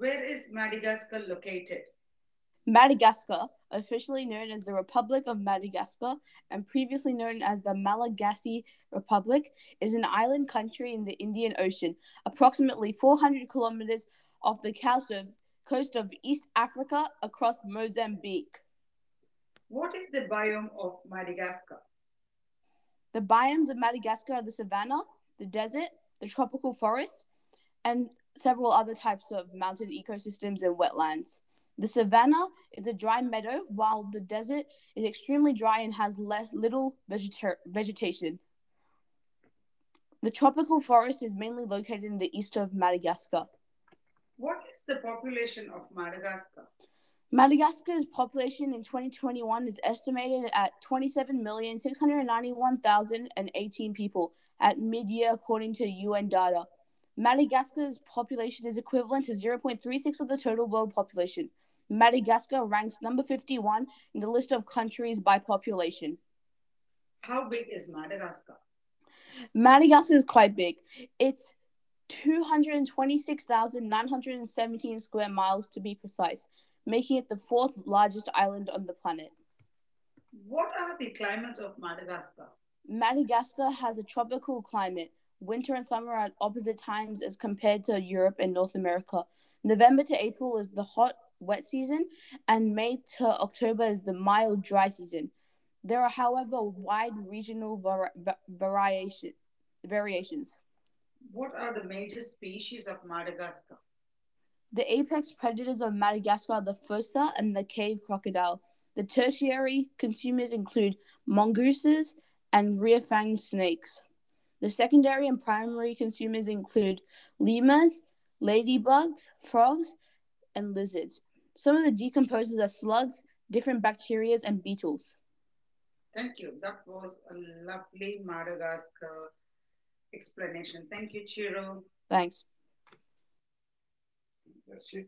Where is Madagascar located? Madagascar, officially known as the Republic of Madagascar and previously known as the Malagasy Republic, is an island country in the Indian Ocean, approximately 400 kilometers off the coast of, coast of East Africa across Mozambique. What is the biome of Madagascar? The biomes of Madagascar are the savanna, the desert, the tropical forest, and several other types of mountain ecosystems and wetlands. The savanna is a dry meadow, while the desert is extremely dry and has less, little vegeta- vegetation. The tropical forest is mainly located in the east of Madagascar. What is the population of Madagascar? Madagascar's population in 2021 is estimated at 27,691,018 people at mid year, according to UN data. Madagascar's population is equivalent to 0.36 of the total world population. Madagascar ranks number 51 in the list of countries by population. How big is Madagascar? Madagascar is quite big. It's 226,917 square miles to be precise, making it the fourth largest island on the planet. What are the climates of Madagascar? Madagascar has a tropical climate. Winter and summer are at opposite times as compared to Europe and North America. November to April is the hot, wet season, and May to October is the mild, dry season. There are, however, wide regional vari- va- variation, variations. What are the major species of Madagascar? The apex predators of Madagascar are the fossa and the cave crocodile. The tertiary consumers include mongooses and rear-fanged snakes. The secondary and primary consumers include lemurs, ladybugs, frogs, and lizards. Some of the decomposers are slugs, different bacteria, and beetles. Thank you. That was a lovely Madagascar explanation. Thank you, Chiro. Thanks. That's it.